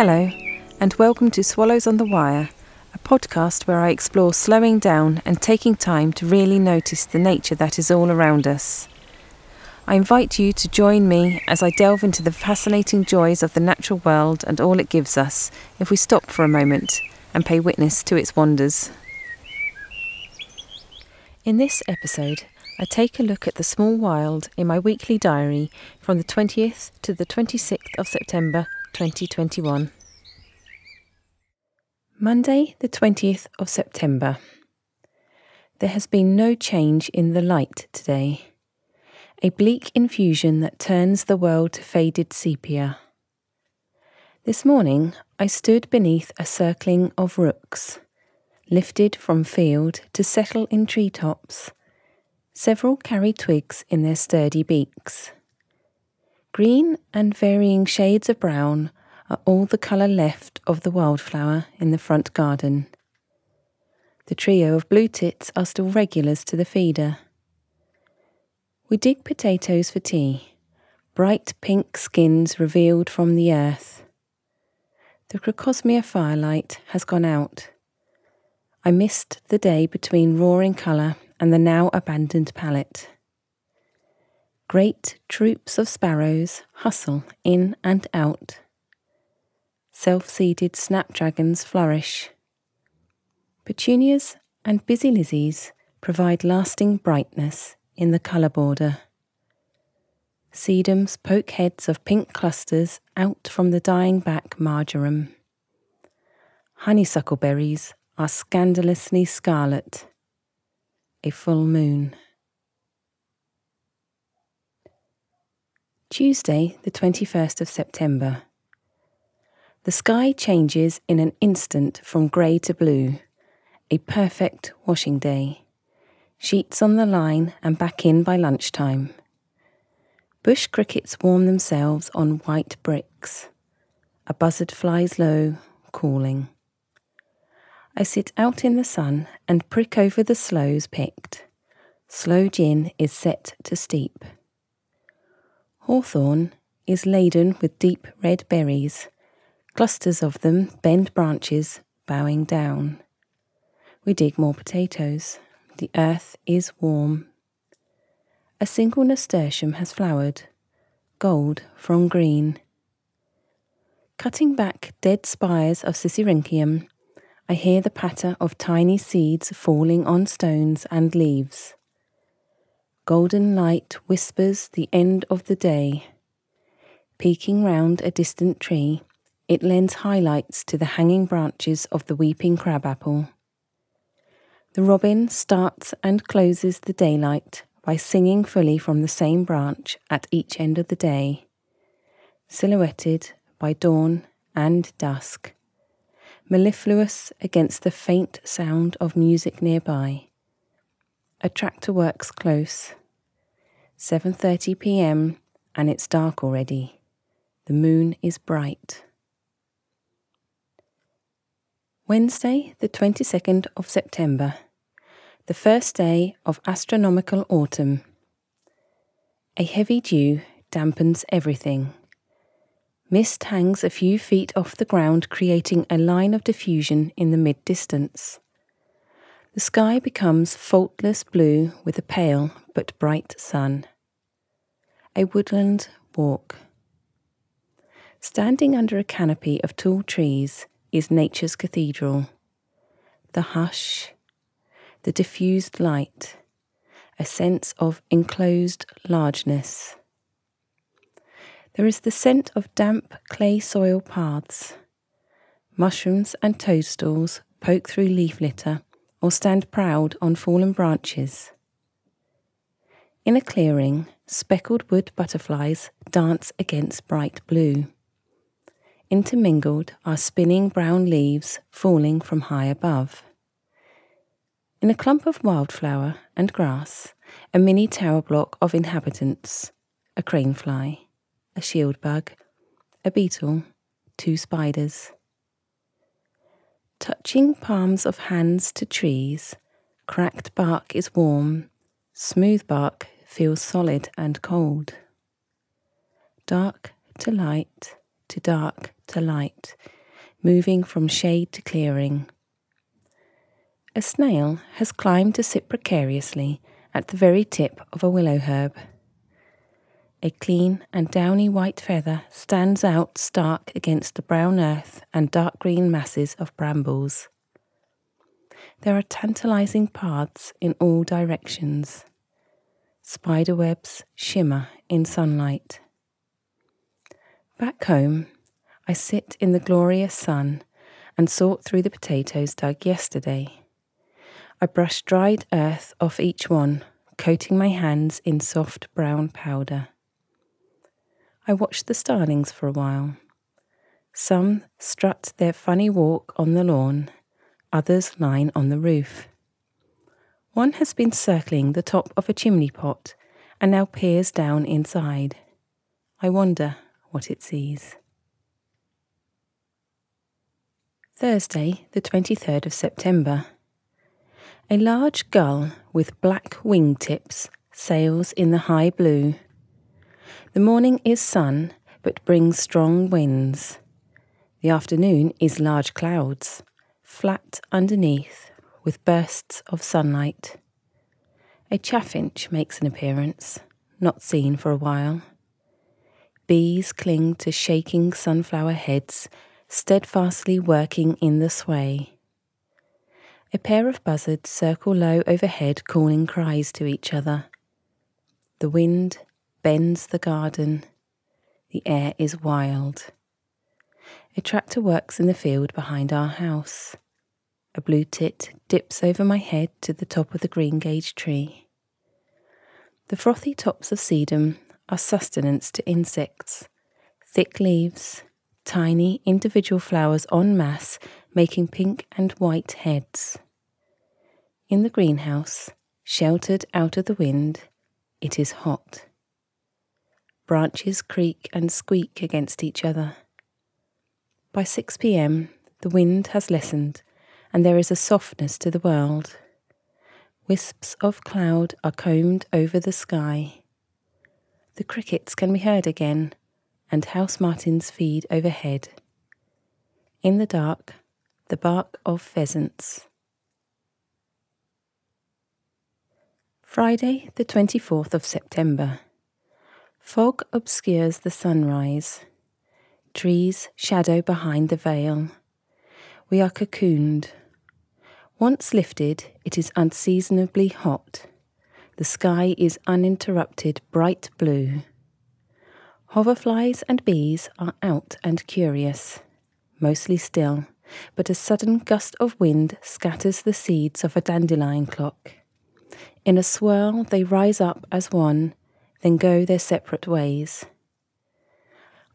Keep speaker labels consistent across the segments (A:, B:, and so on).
A: Hello, and welcome to Swallows on the Wire, a podcast where I explore slowing down and taking time to really notice the nature that is all around us. I invite you to join me as I delve into the fascinating joys of the natural world and all it gives us if we stop for a moment and pay witness to its wonders. In this episode, I take a look at the small wild in my weekly diary from the 20th to the 26th of September 2021. Monday, the 20th of September. There has been no change in the light today. A bleak infusion that turns the world to faded sepia. This morning, I stood beneath a circling of rooks, lifted from field to settle in treetops. Several carry twigs in their sturdy beaks. Green and varying shades of brown are all the colour left of the wildflower in the front garden. The trio of blue tits are still regulars to the feeder. We dig potatoes for tea, bright pink skins revealed from the earth. The Crocosmia firelight has gone out. I missed the day between roaring colour and the now abandoned palette. Great troops of sparrows hustle in and out. Self seeded snapdragons flourish. Petunias and busy lizzies provide lasting brightness in the colour border. Sedums poke heads of pink clusters out from the dying back marjoram. Honeysuckle berries are scandalously scarlet. A full moon. Tuesday, the 21st of September. The sky changes in an instant from grey to blue. A perfect washing day. Sheets on the line and back in by lunchtime. Bush crickets warm themselves on white bricks. A buzzard flies low, calling. I sit out in the sun and prick over the sloes picked. Sloe gin is set to steep. Hawthorn is laden with deep red berries. Clusters of them bend branches, bowing down. We dig more potatoes. The earth is warm. A single nasturtium has flowered, gold from green. Cutting back dead spires of Sisyrinchium, I hear the patter of tiny seeds falling on stones and leaves. Golden light whispers the end of the day. Peeking round a distant tree, it lends highlights to the hanging branches of the weeping crabapple. The robin starts and closes the daylight by singing fully from the same branch at each end of the day, silhouetted by dawn and dusk, mellifluous against the faint sound of music nearby. A tractor works close. 7:30 p.m. and it's dark already. The moon is bright. Wednesday, the 22nd of September, the first day of astronomical autumn. A heavy dew dampens everything. Mist hangs a few feet off the ground, creating a line of diffusion in the mid distance. The sky becomes faultless blue with a pale but bright sun. A woodland walk. Standing under a canopy of tall trees is nature's cathedral. The hush, the diffused light, a sense of enclosed largeness. There is the scent of damp clay soil paths. Mushrooms and toadstools poke through leaf litter or stand proud on fallen branches. In a clearing, speckled wood butterflies dance against bright blue. Intermingled are spinning brown leaves falling from high above. In a clump of wildflower and grass, a mini tower block of inhabitants, a crane fly, a shield bug, a beetle, two spiders. Touching palms of hands to trees, cracked bark is warm, smooth bark feels solid and cold. Dark to light, to dark to light, moving from shade to clearing. A snail has climbed to sit precariously at the very tip of a willow herb. A clean and downy white feather stands out stark against the brown earth and dark green masses of brambles. There are tantalizing paths in all directions. Spider webs shimmer in sunlight. Back home, I sit in the glorious sun and sort through the potatoes dug yesterday. I brush dried earth off each one, coating my hands in soft brown powder. I watch the starlings for a while. Some strut their funny walk on the lawn, others line on the roof. One has been circling the top of a chimney pot and now peers down inside. I wonder what it sees. Thursday, the 23rd of September. A large gull with black wing tips sails in the high blue. The morning is sun, but brings strong winds. The afternoon is large clouds, flat underneath, with bursts of sunlight. A chaffinch makes an appearance, not seen for a while. Bees cling to shaking sunflower heads, steadfastly working in the sway. A pair of buzzards circle low overhead, calling cries to each other. The wind bends the garden. The air is wild. A tractor works in the field behind our house. A blue tit dips over my head to the top of the greengage tree. The frothy tops of sedum are sustenance to insects. Thick leaves, tiny individual flowers en masse making pink and white heads. In the greenhouse, sheltered out of the wind, it is hot. Branches creak and squeak against each other. By 6 pm, the wind has lessened and there is a softness to the world. Wisps of cloud are combed over the sky. The crickets can be heard again, and house martins feed overhead. In the dark, the bark of pheasants. Friday, the 24th of September. Fog obscures the sunrise. Trees shadow behind the veil. We are cocooned. Once lifted, it is unseasonably hot. The sky is uninterrupted bright blue. Hoverflies and bees are out and curious, mostly still, but a sudden gust of wind scatters the seeds of a dandelion clock. In a swirl, they rise up as one, then go their separate ways.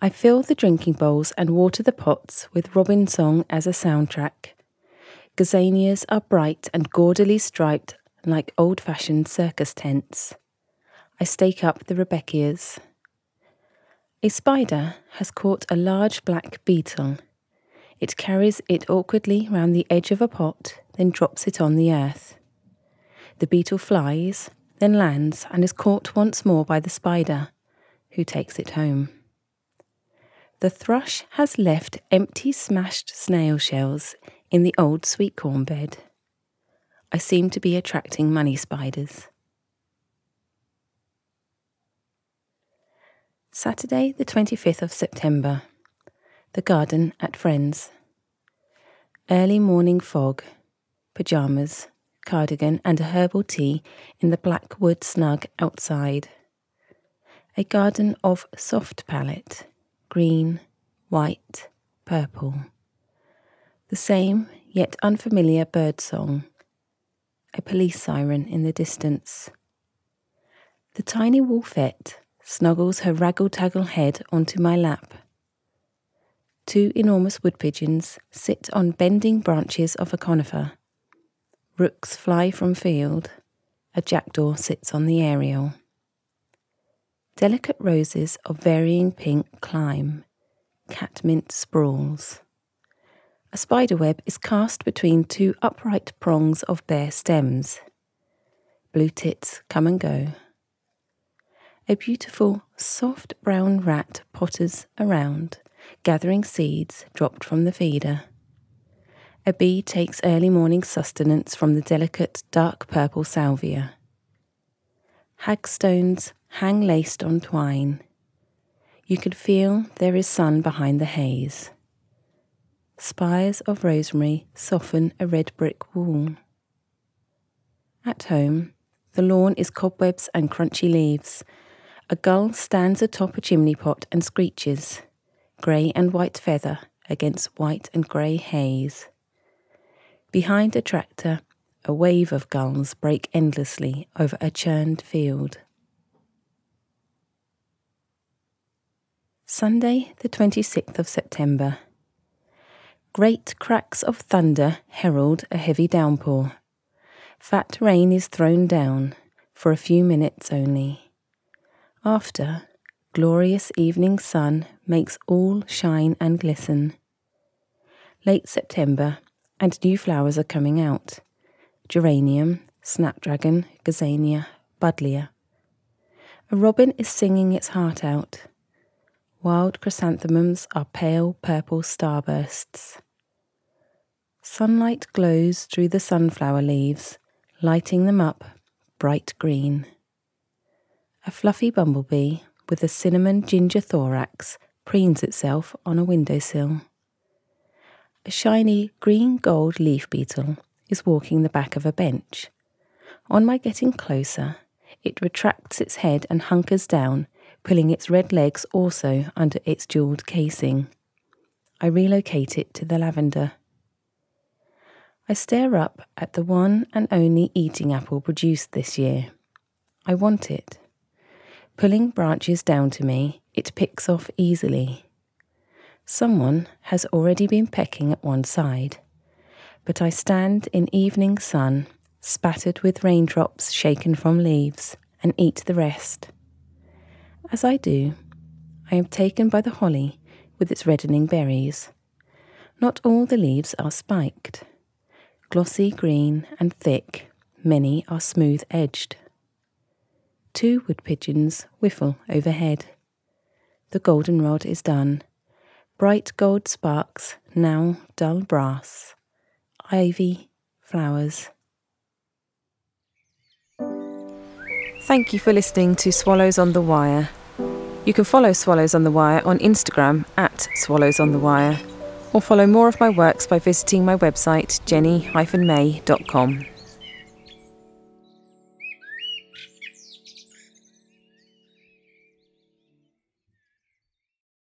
A: I fill the drinking bowls and water the pots with robin song as a soundtrack. Gazanias are bright and gaudily striped like old fashioned circus tents. I stake up the Rudbeckias. A spider has caught a large black beetle. It carries it awkwardly round the edge of a pot, then drops it on the earth. The beetle flies, then lands and is caught once more by the spider, who takes it home. The thrush has left empty smashed snail shells in the old sweet corn bed. I seem to be attracting money spiders. Saturday, the 25th of September. The garden at Friends. Early morning fog, pyjamas, cardigan, and a herbal tea in the black wood snug outside. A garden of soft palette green, white, purple. The same yet unfamiliar bird song a police siren in the distance. The tiny wolfette snuggles her raggle taggle head onto my lap. Two enormous wood pigeons sit on bending branches of a conifer. Rooks fly from field. A jackdaw sits on the aerial. Delicate roses of varying pink climb. Catmint sprawls. A spider web is cast between two upright prongs of bare stems. Blue tits come and go. A beautiful, soft brown rat potters around, gathering seeds dropped from the feeder. A bee takes early morning sustenance from the delicate dark purple salvia. Hagstones hang laced on twine. You can feel there is sun behind the haze. Spires of rosemary soften a red brick wall. At home, the lawn is cobwebs and crunchy leaves. A gull stands atop a chimney pot and screeches, grey and white feather against white and grey haze. Behind a tractor, a wave of gulls break endlessly over a churned field. Sunday, the 26th of September. Great cracks of thunder herald a heavy downpour. Fat rain is thrown down for a few minutes only. After, glorious evening sun makes all shine and glisten. Late September, and new flowers are coming out geranium, snapdragon, gazania, buddleia. A robin is singing its heart out. Wild chrysanthemums are pale purple starbursts. Sunlight glows through the sunflower leaves, lighting them up bright green. A fluffy bumblebee with a cinnamon ginger thorax preens itself on a windowsill. A shiny green gold leaf beetle is walking the back of a bench. On my getting closer, it retracts its head and hunkers down, pulling its red legs also under its jewelled casing. I relocate it to the lavender. I stare up at the one and only eating apple produced this year. I want it. Pulling branches down to me, it picks off easily. Someone has already been pecking at one side, but I stand in evening sun, spattered with raindrops shaken from leaves, and eat the rest. As I do, I am taken by the holly with its reddening berries. Not all the leaves are spiked. Glossy green and thick, many are smooth edged. Two wood pigeons whiffle overhead. The goldenrod is done bright gold sparks, now dull brass, ivy, flowers. Thank you for listening to Swallows on the Wire. You can follow Swallows on the Wire on Instagram at Swallows on the Wire, or follow more of my works by visiting my website jenny-may.com.